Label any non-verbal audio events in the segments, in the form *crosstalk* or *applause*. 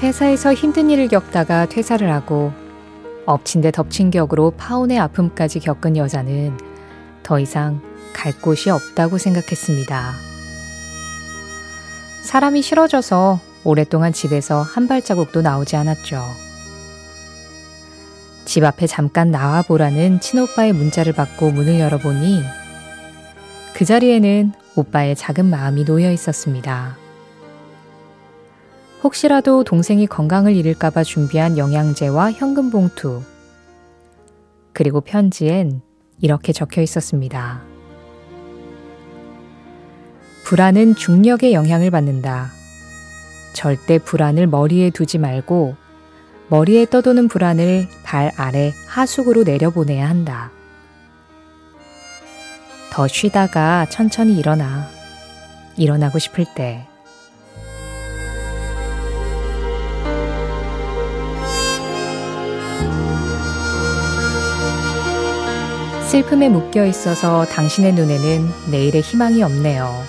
회사에서 힘든 일을 겪다가 퇴사를 하고 엎친 데 덮친 격으로 파혼의 아픔까지 겪은 여자는 더 이상 갈 곳이 없다고 생각했습니다. 사람이 싫어져서 오랫동안 집에서 한 발자국도 나오지 않았죠. 집 앞에 잠깐 나와 보라는 친오빠의 문자를 받고 문을 열어보니 그 자리에는 오빠의 작은 마음이 놓여 있었습니다. 혹시라도 동생이 건강을 잃을까봐 준비한 영양제와 현금 봉투. 그리고 편지엔 이렇게 적혀 있었습니다. 불안은 중력의 영향을 받는다. 절대 불안을 머리에 두지 말고 머리에 떠도는 불안을 발 아래 하숙으로 내려보내야 한다. 더 쉬다가 천천히 일어나. 일어나고 싶을 때. 슬픔에 묶여 있어서 당신의 눈에는 내일의 희망이 없네요.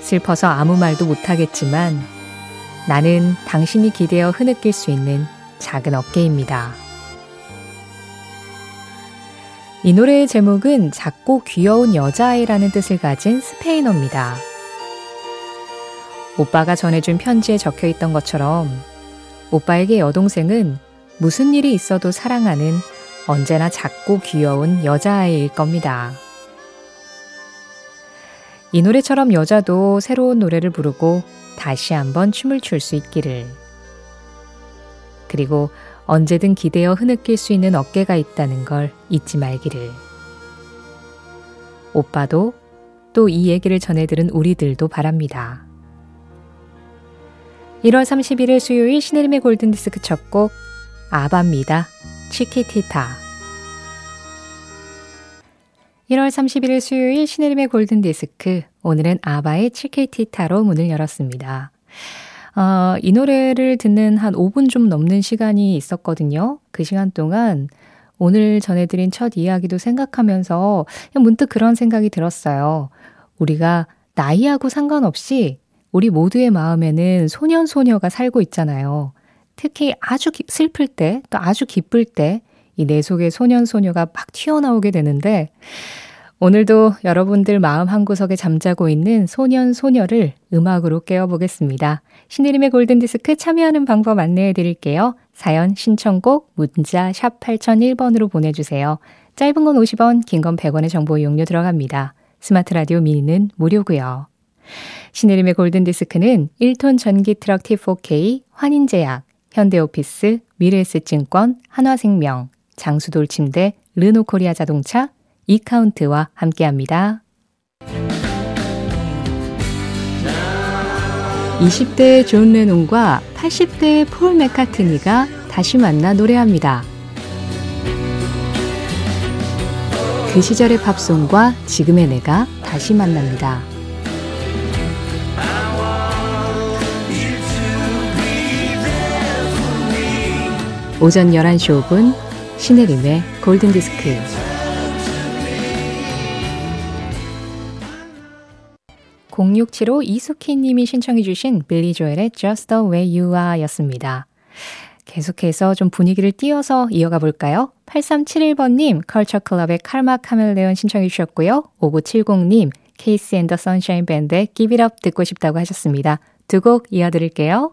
슬퍼서 아무 말도 못하겠지만 나는 당신이 기대어 흐느낄 수 있는 작은 어깨입니다. 이 노래의 제목은 작고 귀여운 여자아이라는 뜻을 가진 스페인어입니다. 오빠가 전해준 편지에 적혀 있던 것처럼 오빠에게 여동생은 무슨 일이 있어도 사랑하는 언제나 작고 귀여운 여자아이일 겁니다. 이 노래처럼 여자도 새로운 노래를 부르고 다시 한번 춤을 출 수 있기를. 그리고 언제든 기대어 흐느낄 수 있는 어깨가 있다는 걸 잊지 말기를. 오빠도 또 이 얘기를 전해들은 우리들도 바랍니다. 1월 31일 수요일 신혜림의 골든디스크 첫 곡 아바입니다. 치키티타 1월 31일 수요일 신혜림의 골든디스크 오늘은 아바의 치키티타로 문을 열었습니다. 어, 이 노래를 듣는 한 5분 좀 넘는 시간이 있었거든요. 그 시간 동안 오늘 전해드린 첫 이야기도 생각하면서 문득 그런 생각이 들었어요. 우리가 나이하고 상관없이 우리 모두의 마음에는 소년, 소녀가 살고 있잖아요. 특히 아주 슬플 때, 또 아주 기쁠 때, 이 내 속에 소년, 소녀가 막 튀어나오게 되는데, 오늘도 여러분들 마음 한구석에 잠자고 있는 소년, 소녀를 음악으로 깨워보겠습니다. 신혜림의 골든디스크 참여하는 방법 안내해 드릴게요. 사연, 신청곡, 문자, 샵 8001번으로 보내주세요. 짧은 건 50원, 긴 건 100원의 정보 이용료 들어갑니다. 스마트 라디오 미니는 무료고요. 신혜림의 골든디스크는 1톤 전기 트럭 T4K, 환인제약, 현대오피스, 미래에셋증권, 한화생명, 장수돌 침대, 르노코리아 자동차, 이카운트와 함께합니다. 20대 존 레논과 80대 폴 맥카트니가 다시 만나 노래합니다. 그 시절의 팝송과 지금의 내가 다시 만납니다. 오전 11시 5분 신혜림의 골든디스크 0675 이수키님이 신청해 주신 빌리 조엘의 Just the way you are 였습니다. 계속해서 좀 분위기를 띄워서 이어가 볼까요? 8371번님 컬처 클럽의 칼마 카멜레온 신청해 주셨고요. 5970님 KC and the Sunshine Band의 Give It Up 듣고 싶다고 하셨습니다. 두 곡 이어드릴게요.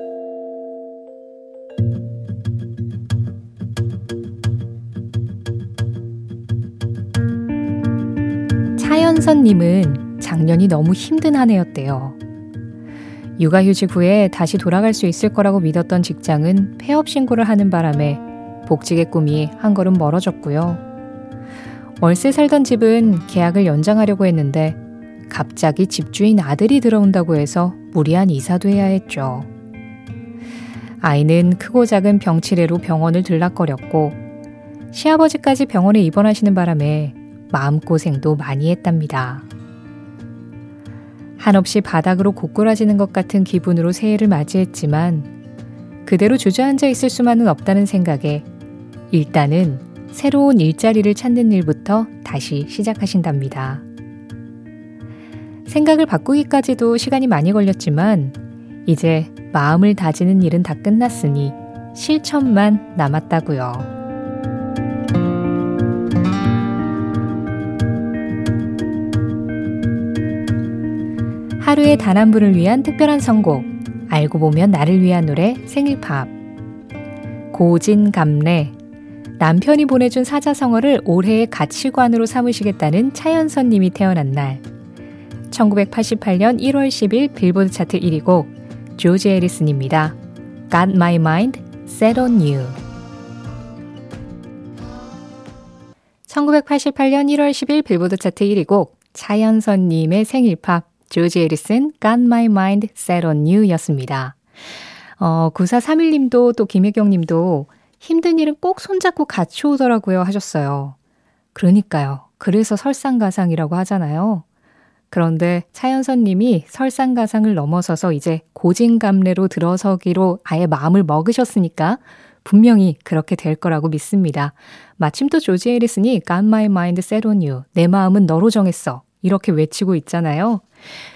차현선님은 작년이 너무 힘든 한 해였대요. 육아휴직 후에 다시 돌아갈 수 있을 거라고 믿었던 직장은 폐업 신고를 하는 바람에 복직의 꿈이 한 걸음 멀어졌고요. 월세 살던 집은 계약을 연장하려고 했는데 갑자기 집주인 아들이 들어온다고 해서 무리한 이사도 해야 했죠. 아이는 크고 작은 병치레로 병원을 들락거렸고 시아버지까지 병원에 입원하시는 바람에 마음고생도 많이 했답니다. 한없이 바닥으로 고꾸라지는 것 같은 기분으로 새해를 맞이했지만 그대로 주저앉아 있을 수만은 없다는 생각에 일단은 새로운 일자리를 찾는 일부터 다시 시작하신답니다. 생각을 바꾸기까지도 시간이 많이 걸렸지만 이제 마음을 다지는 일은 다 끝났으니 실천만 남았다고요. 하루의 단한 분을 위한 특별한 선곡. 알고 보면 나를 위한 노래 생일 팝. 고진 감래. 남편이 보내준 사자성어를 올해의 가치관으로 삼으시겠다는 차연선 님이 태어난 날. 1988년 1월 10일 빌보드 차트 1위 곡 조지 에리슨입니다. Got My Mind Set on You 1988년 1월 10일 빌보드 차트 1위 곡 차연선 님의 생일 팝 조지 에리슨 Got My Mind Set on You 였습니다. 어, 9431님도 또 김혜경 님도 힘든 일은 꼭 손잡고 같이 오더라고요 하셨어요. 그러니까요. 그래서 설상가상이라고 하잖아요. 그런데 차연선 님이 설상가상을 넘어서서 이제 고진감래로 들어서기로 아예 마음을 먹으셨으니까 분명히 그렇게 될 거라고 믿습니다. 마침 또 조지 에리슨이 Got my mind set on you. 내 마음은 너로 정했어. 이렇게 외치고 있잖아요.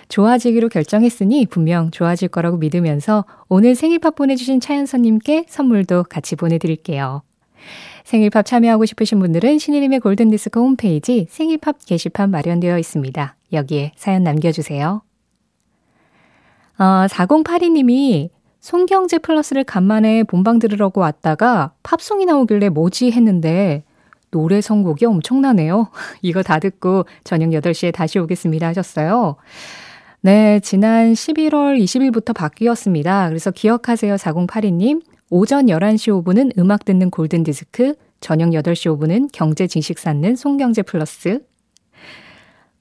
좋아지기로 결정했으니 분명 좋아질 거라고 믿으면서 오늘 생일팝 보내주신 차연선님께 선물도 같이 보내드릴게요. 생일팝 참여하고 싶으신 분들은 신의림의 골든디스크 홈페이지 생일팝 게시판 마련되어 있습니다. 여기에 사연 남겨주세요. 어, 4082님이 송경제 플러스를 간만에 본방 들으려고 왔다가 팝송이 나오길래 뭐지 했는데 노래 선곡이 엄청나네요. *laughs* 이거 다 듣고 저녁 8시에 다시 오겠습니다 하셨어요. 네, 지난 11월 20일부터 바뀌었습니다. 그래서 기억하세요 4082님. 오전 11시 5분은 음악 듣는 골든디스크, 저녁 8시 5분은 경제 지식 쌓는 송경제 플러스.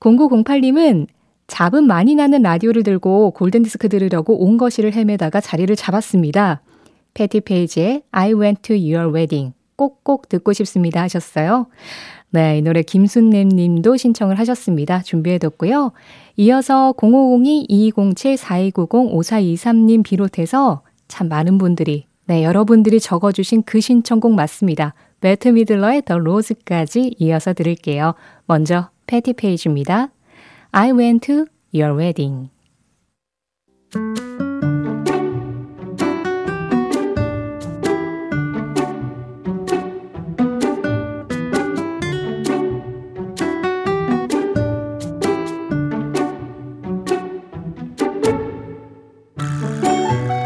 0908님은 잡음 많이 나는 라디오를 들고 골든디스크 들으려고 온 거실을 헤매다가 자리를 잡았습니다. 패티 페이지의 I went to your wedding. 꼭꼭 듣고 싶습니다 하셨어요. 네, 이 노래 김순냄 님도 신청을 하셨습니다. 준비해뒀고요. 이어서 0502-2207-4290-5423님 비롯해서 참 많은 분들이 네, 여러분들이 적어주신 그 신청곡 맞습니다. 배트 미들러의 더 로즈까지 이어서 들을게요. 먼저 패티 페이지입니다. I went to your wedding.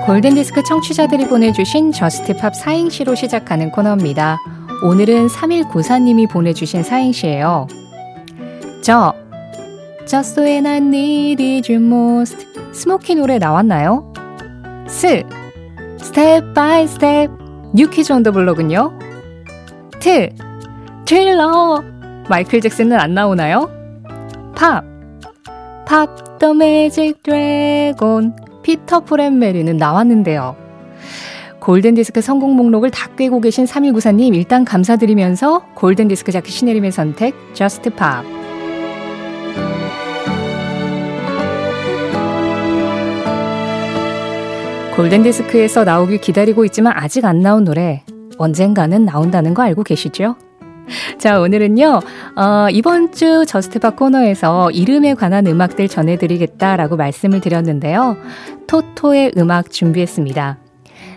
골든디스크 청취자들이 보내주신 Just Pop 사행시로 시작하는 코너입니다. 오늘은 3194님이 보내주신 사행시예요. 저, Just when I need you most. 스모키 노래 나왔나요? 스, Step by Step. New Kids on the Block은요? 트, 트릴러. 마이클 잭슨은 안 나오나요? 팝, 팝 더 매직 드래곤. 피터 프렌 메리는 나왔는데요. 골든디스크 성공 목록을 다 꿰고 계신 3194님 일단 감사드리면서 골든디스크 자켓 신혜림의 선택 Just Pop 골든디스크에서 나오길 기다리고 있지만 아직 안 나온 노래 언젠가는 나온다는 거 알고 계시죠? *laughs* 자, 오늘은요, 어, 이번 주 Just Pop 코너에서 이름에 관한 음악들 전해드리겠다라고 말씀을 드렸는데요. 토토의 음악 준비했습니다.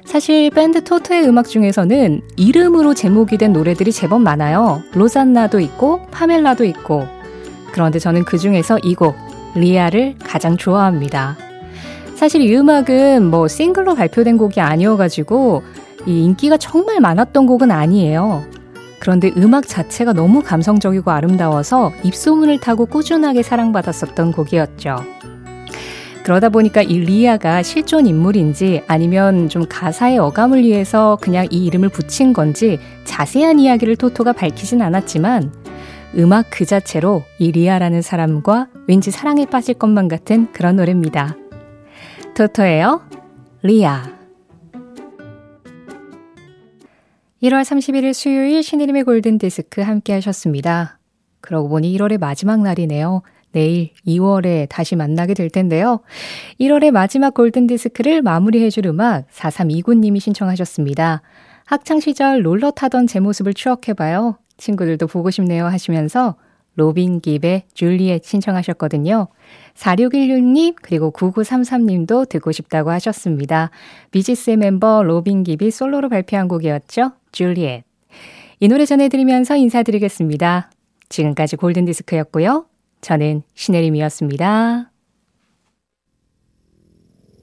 사실 밴드 토토의 음악 중에서는 이름으로 제목이 된 노래들이 제법 많아요. 로잔나도 있고, 파멜라도 있고. 그런데 저는 그 중에서 이 곡, 리아를 가장 좋아합니다. 사실 이 음악은 뭐 싱글로 발표된 곡이 아니어가지고, 이 인기가 정말 많았던 곡은 아니에요. 그런데 음악 자체가 너무 감성적이고 아름다워서 입소문을 타고 꾸준하게 사랑받았었던 곡이었죠. 그러다 보니까 이 리아가 실존 인물인지 아니면 좀 가사의 어감을 위해서 그냥 이 이름을 붙인 건지 자세한 이야기를 토토가 밝히진 않았지만 음악 그 자체로 이 리아라는 사람과 왠지 사랑에 빠질 것만 같은 그런 노래입니다. 토토예요. 리아. 1월 31일 수요일 신혜림의 골든디스크 함께 하셨습니다. 그러고 보니 1월의 마지막 날이네요. 내일 2월에 다시 만나게 될 텐데요. 1월의 마지막 골든디스크를 마무리해줄 음악 4329님이 신청하셨습니다. 학창시절 롤러 타던 제 모습을 추억해봐요. 친구들도 보고 싶네요 하시면서 로빈 깁의 줄리엣 신청하셨거든요. 4616님 그리고 9933님도 듣고 싶다고 하셨습니다. 비지스의 멤버 로빈 깁이 솔로로 발표한 곡이었죠. 줄리엣. 이 노래 전해드리면서 인사드리겠습니다. 지금까지 골든디스크였고요. 저는 신혜림이었습니다.